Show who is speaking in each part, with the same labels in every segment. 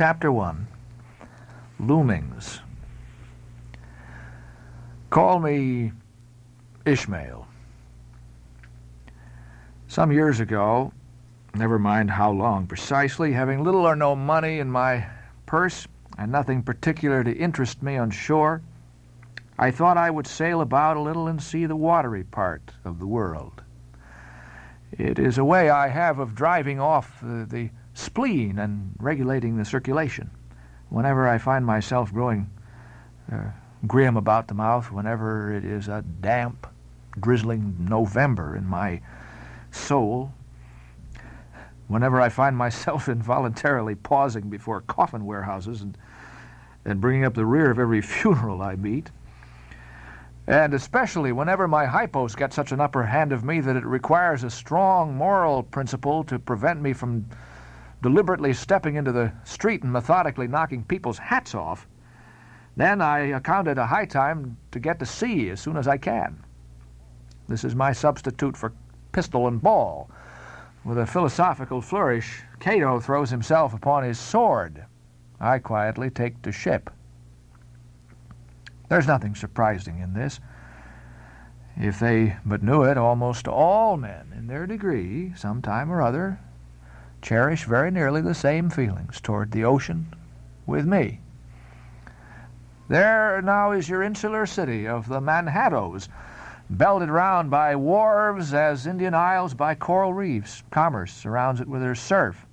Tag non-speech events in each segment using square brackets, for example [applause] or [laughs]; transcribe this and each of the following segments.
Speaker 1: Chapter 1 Loomings. Call me Ishmael. Some years ago, never mind how long precisely, having little or no money in my purse and nothing particular to interest me on shore, I thought I would sail about a little and see the watery part of the world. It is a way I have of driving off the, the spleen and regulating the circulation. Whenever I find myself growing uh, grim about the mouth, whenever it is a damp, drizzling November in my soul, whenever I find myself [laughs] involuntarily pausing before coffin warehouses and, and bringing up the rear of every [laughs] funeral I meet, and especially whenever my hypos get such an upper hand of me that it requires a strong moral principle to prevent me from deliberately stepping into the street and methodically knocking people's hats off, then I account it a high time to get to sea as soon as I can. This is my substitute for pistol and ball. With a philosophical flourish, Cato throws himself upon his sword. I quietly take to ship. There's nothing surprising in this. If they but knew it, almost all men, in their degree, some time or other, cherish very nearly the same feelings toward the ocean with me. There now is your insular city of the Manhattoes, belted round by wharves as Indian Isles by coral reefs. Commerce surrounds it with her surf.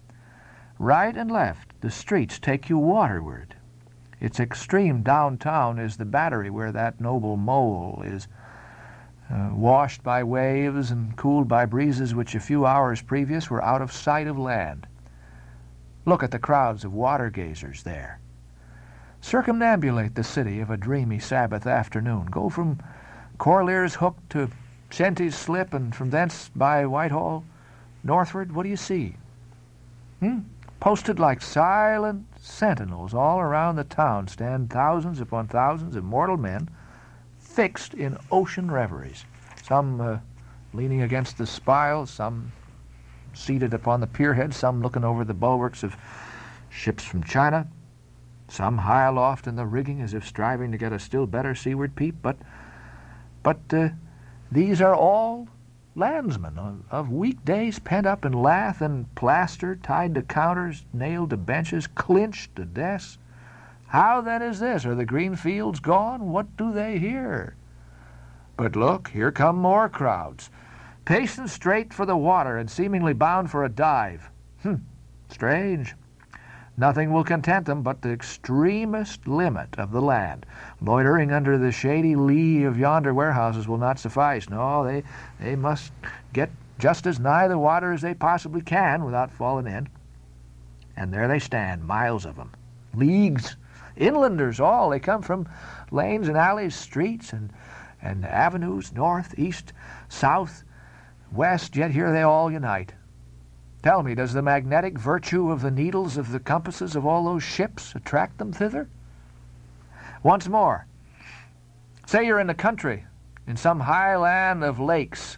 Speaker 1: Right and left, the streets take you waterward. Its extreme downtown is the battery where that noble mole is uh, washed by waves and cooled by breezes which a few hours previous were out of sight of land. Look at the crowds of water gazers there. Circumambulate the city of a dreamy Sabbath afternoon. Go from Corlear's Hook to Coenties Slip, and from thence by Whitehall northward. What do you see? Hmm? Posted like silent sentinels all around the town stand thousands upon thousands of mortal men fixed in ocean reveries, some uh, leaning against the spiles, some seated upon the pierhead, some looking over the bulwarks of ships from China, some high aloft in the rigging as if striving to get a still better seaward peep, but, but uh, these are all landsmen of, of weekdays pent up in lath and plaster, tied to counters, nailed to benches, clinched to desks. How then is this? Are the green fields gone? What do they hear? But look, here come more crowds, pacing straight for the water and seemingly bound for a dive. Hmm, strange. Nothing will content them but the extremest limit of the land. Loitering under the shady lee of yonder warehouses will not suffice. No, they, they must get just as nigh the water as they possibly can without falling in. And there they stand, miles of them, leagues, inlanders all. They come from lanes and alleys, streets and, and avenues, north, east, south, west, yet here they all unite. Tell me, does the magnetic virtue of the needles of the compasses of all those ships attract them thither? Once more, say you're in the country, in some high land of lakes.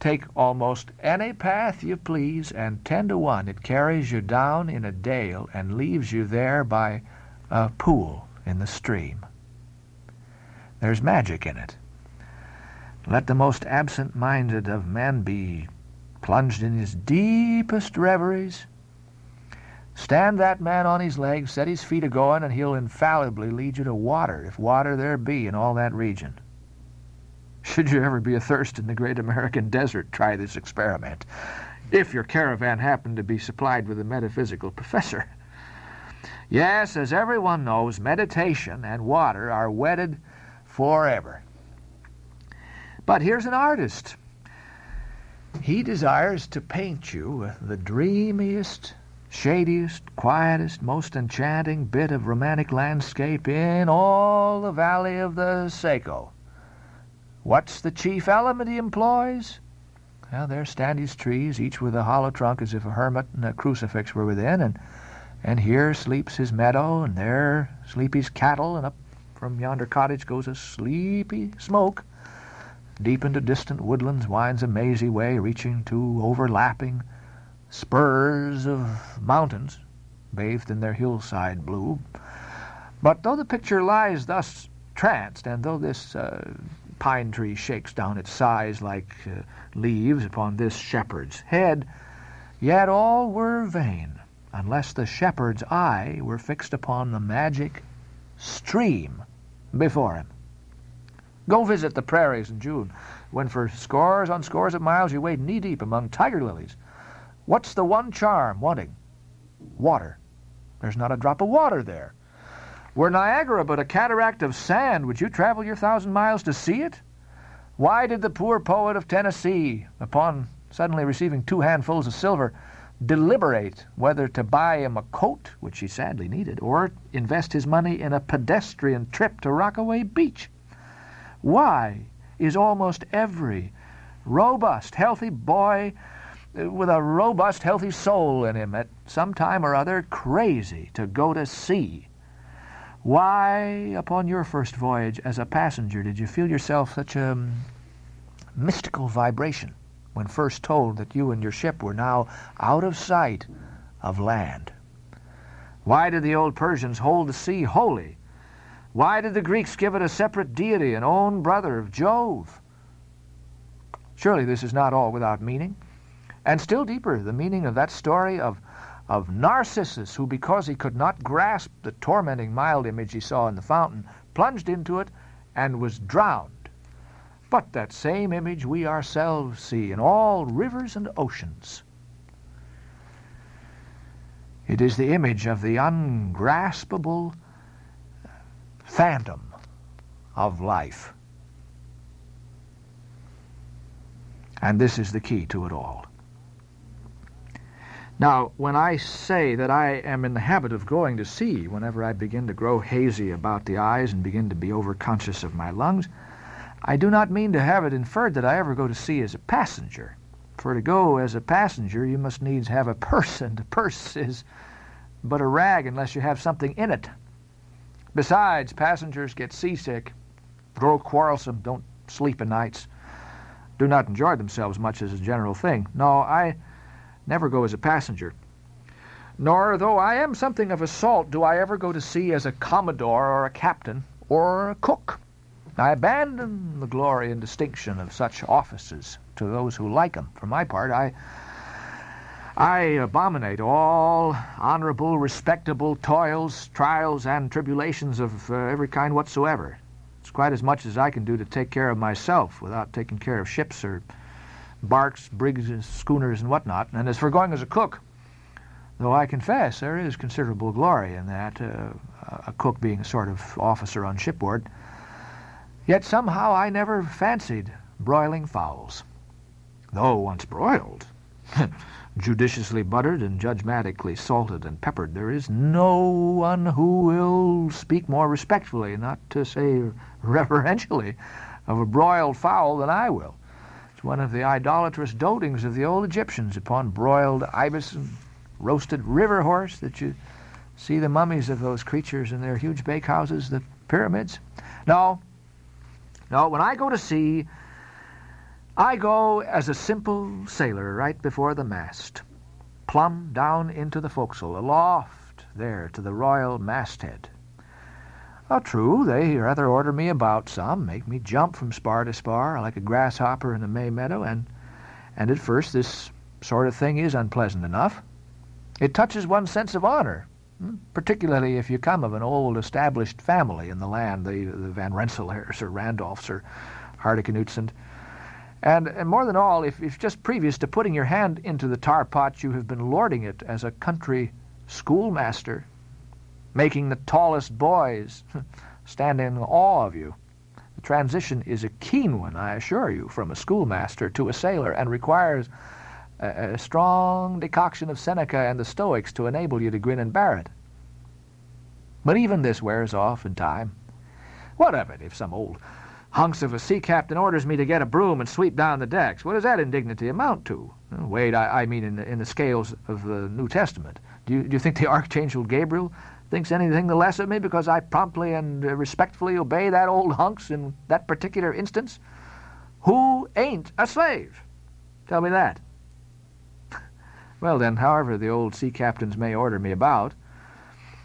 Speaker 1: Take almost any path you please, and ten to one it carries you down in a dale and leaves you there by a pool in the stream. There's magic in it. Let the most absent-minded of men be plunged in his deepest reveries. Stand that man on his legs, set his feet a-going, and he'll infallibly lead you to water, if water there be in all that region. Should you ever be athirst in the great American desert, try this experiment, if your caravan happen to be supplied with a metaphysical professor. Yes, as everyone knows, meditation and water are wedded forever. But here's an artist he desires to paint you the dreamiest, shadiest, quietest, most enchanting bit of romantic landscape in all the valley of the Saco. What's the chief element he employs? Well, there stand his trees, each with a hollow trunk as if a hermit and a crucifix were within, and, and here sleeps his meadow, and there sleep his cattle, and up from yonder cottage goes a sleepy smoke. Deep into distant woodlands winds a mazy way reaching to overlapping spurs of mountains. bathed in their hillside blue. But though the picture lies thus tranced, and though this uh, pine tree shakes down its sighs like uh, leaves upon this shepherd's head, yet all were vain, unless the shepherd's eye were fixed upon the magic stream before him. Go visit the prairies in June, when for scores on scores of miles you wade knee-deep among tiger lilies. What's the one charm wanting? Water. There's not a drop of water there. Were Niagara but a cataract of sand, would you travel your thousand miles to see it? Why did the poor poet of Tennessee, upon suddenly receiving two handfuls of silver, deliberate whether to buy him a coat, which he sadly needed, or invest his money in a pedestrian trip to Rockaway Beach? Why is almost every robust, healthy boy uh, with a robust, healthy soul in him at some time or other crazy to go to sea? Why, upon your first voyage as a passenger, did you feel yourself such a um, mystical vibration when first told that you and your ship were now out of sight of land? Why did the old Persians hold the sea holy? Why did the Greeks give it a separate deity, an own brother of Jove? Surely this is not all without meaning. And still deeper, the meaning of that story of of Narcissus, who, because he could not grasp the tormenting mild image he saw in the fountain, plunged into it and was drowned. But that same image we ourselves see in all rivers and oceans. It is the image of the ungraspable phantom of life. And this is the key to it all. Now, when I say that I am in the habit of going to sea whenever I begin to grow hazy about the eyes and begin to be overconscious of my lungs, I do not mean to have it inferred that I ever go to sea as a passenger. For to go as a passenger, you must needs have a purse, and a purse is but a rag unless you have something in it. Besides, passengers get seasick, grow quarrelsome, don't sleep o' nights, do not enjoy themselves much as a general thing. No, I never go as a passenger. Nor, though I am something of a salt, do I ever go to sea as a commodore or a captain or a cook. I abandon the glory and distinction of such offices to those who like 'em. For my part, I I abominate all honorable, respectable toils, trials, and tribulations of uh, every kind whatsoever. It's quite as much as I can do to take care of myself without taking care of ships or barks, brigs, schooners, and whatnot. And as for going as a cook, though I confess there is considerable glory in that, uh, a cook being a sort of officer on shipboard, yet somehow I never fancied broiling fowls. Though once broiled, [laughs] judiciously buttered and judgmatically salted and peppered, there is no one who will speak more respectfully, not to say reverentially, of a broiled fowl than I will It's one of the idolatrous dotings of the old Egyptians upon broiled ibis and roasted river horse that you see the mummies of those creatures in their huge bakehouses, the pyramids. No, no, when I go to sea, I go as a simple sailor right before the mast, plumb down into the forecastle, aloft there to the royal masthead. Oh, true, they rather order me about some, make me jump from spar to spar like a grasshopper in a May meadow, and, and at first this sort of thing is unpleasant enough. It touches one's sense of honor, particularly if you come of an old established family in the land, the, the Van Rensselaers or Randolphs or Hardicanutes, and, and, and more than all, if, if just previous to putting your hand into the tar pot you have been lording it as a country schoolmaster making the tallest boys [laughs] stand in awe of you. The transition is a keen one, I assure you, from a schoolmaster to a sailor, and requires a, strong decoction of Seneca and the Stoics to enable you to grin and bear it. But even this wears off in time. What of it if some old hunks of a sea captain orders me to get a broom and sweep down the decks? What does that indignity amount to? Wade, I, I mean in the, in the scales of the New Testament. Do you, do you think the [laughs] Archangel Gabriel thinks anything the less of me because I promptly and respectfully obey that old hunks in that particular instance? Who ain't a slave? Tell me that. Well, then, however the old sea captains may order me about,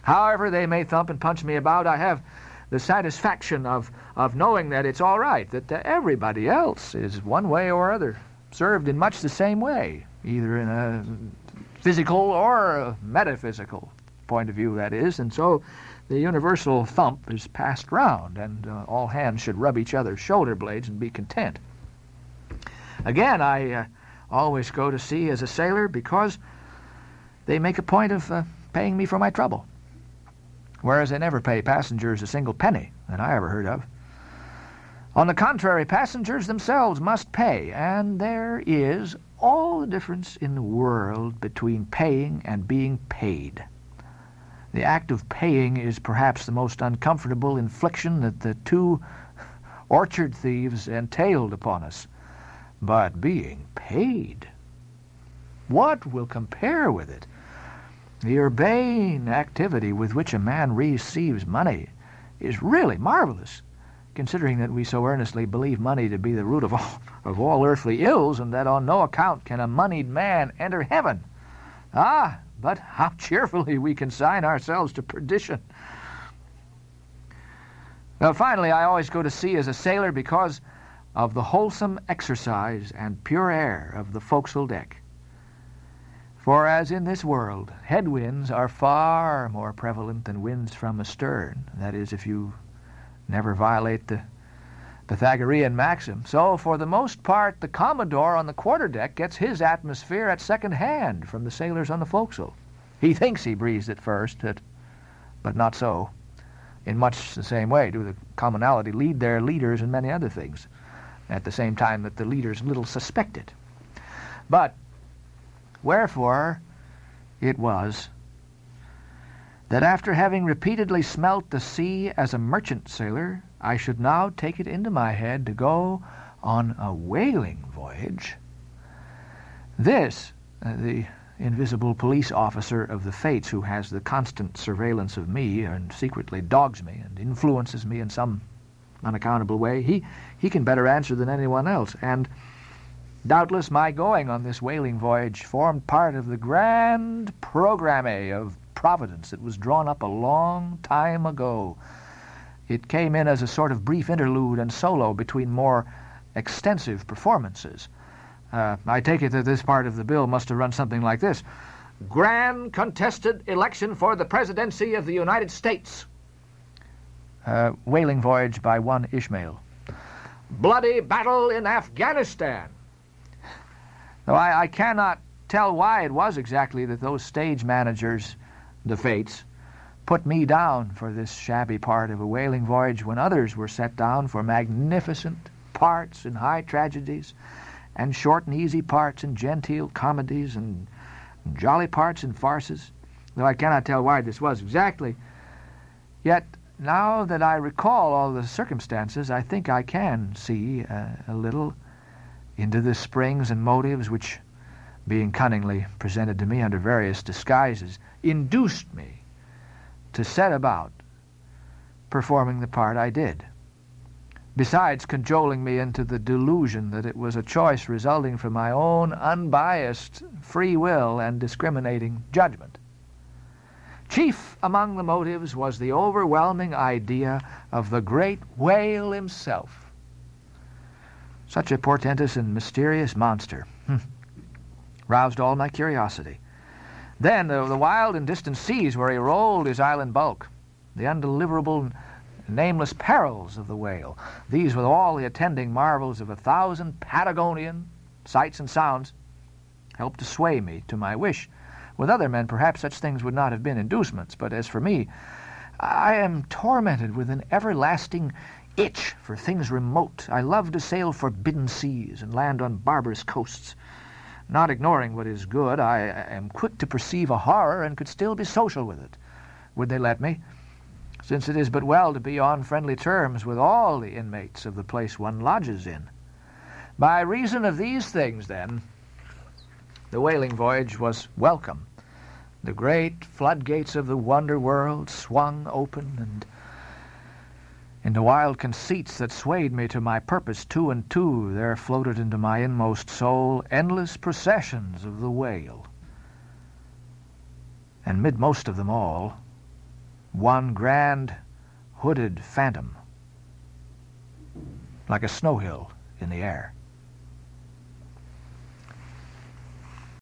Speaker 1: However they may thump and punch me about, I have the satisfaction of, of knowing that it's all right, that everybody else is one way or other served in much the same way, either in a physical or a metaphysical point of view, that is. And so the universal thump is passed round, and uh, all hands should rub each other's shoulder blades and be content. Again, I uh, always go to sea as a sailor because they make a point of uh, paying me for my trouble, whereas they never pay passengers a single penny that I ever heard of. On the contrary, passengers themselves must pay, and there is all the difference in the world between paying and being paid. The act of paying is perhaps the most uncomfortable infliction that the two orchard thieves entailed upon us. But being paid, what will compare with it? The urbane activity with which a man receives money is really marvelous considering that we so earnestly believe money to be the root of all, of all earthly ills, and that on no account can a moneyed man enter heaven. Ah, but how [laughs] cheerfully we consign ourselves to perdition. Now, finally, I always go to sea as a sailor because of the wholesome exercise and pure air of the forecastle deck. For as in this world, headwinds are far more prevalent than winds from astern, that is, if you never violate the Pythagorean maxim. So, for the most part, the Commodore on the quarterdeck gets his atmosphere at second hand from the sailors on the forecastle. He thinks he breathes it first, but not so. In much the same way do the commonalty lead their leaders in many other things, at the same time that the leaders little suspected. But wherefore it was that after having repeatedly smelt the sea as a merchant sailor, I should now take it into my head to go on a whaling voyage. This, uh, the invisible police officer of the fates who has the constant surveillance of me and secretly dogs me and influences me in some unaccountable way, he, he can better answer than anyone else. And doubtless my going on this whaling voyage formed part of the grand programme of providence that was drawn up a long time ago. It came in as a sort of brief interlude and solo between more extensive performances. Uh, I take it that this part of the bill must have run something like this Grand contested election for the presidency of the United States. Uh, whaling voyage by one Ishmael. Bloody battle in Afghanistan. Though I, I cannot tell why it was exactly that those stage managers the fates, put me down for this shabby part of a whaling voyage when others were set down for magnificent parts in high tragedies and short and easy parts in genteel comedies and jolly parts in farces, though I cannot tell why this was exactly. Yet, now that I recall all the circumstances, I think I can see uh, a little into the springs and motives which, being cunningly presented to me under various disguises, induced me to set about performing the part I did, besides cajoling me into the delusion that it was a choice resulting from my own unbiased free will and discriminating judgment. Chief among the motives was the overwhelming idea of the great whale himself. Such a portentous and mysterious monster. Hmm. Roused all my curiosity. Then the, the wild and distant seas where he rolled his island bulk, the undeliverable, nameless perils of the whale, these with all the attending marvels of a thousand Patagonian sights and sounds, helped to sway me to my wish. With other men, perhaps such things would not have been inducements, but as for me, I am tormented with an everlasting itch for things remote. I love to sail forbidden seas and land on barbarous coasts. Not ignoring what is good, I am quick to perceive a horror and could still be social with it, would they let me, since it is but well to be on friendly terms with all the inmates of the place one lodges in. By reason of these things, then, the whaling voyage was welcome. The great floodgates of the wonder world swung open, and in the wild conceits that swayed me to my purpose, two and two, there floated into my inmost soul endless processions of the whale. And mid most of them all, one grand hooded phantom, like a snow hill in the air.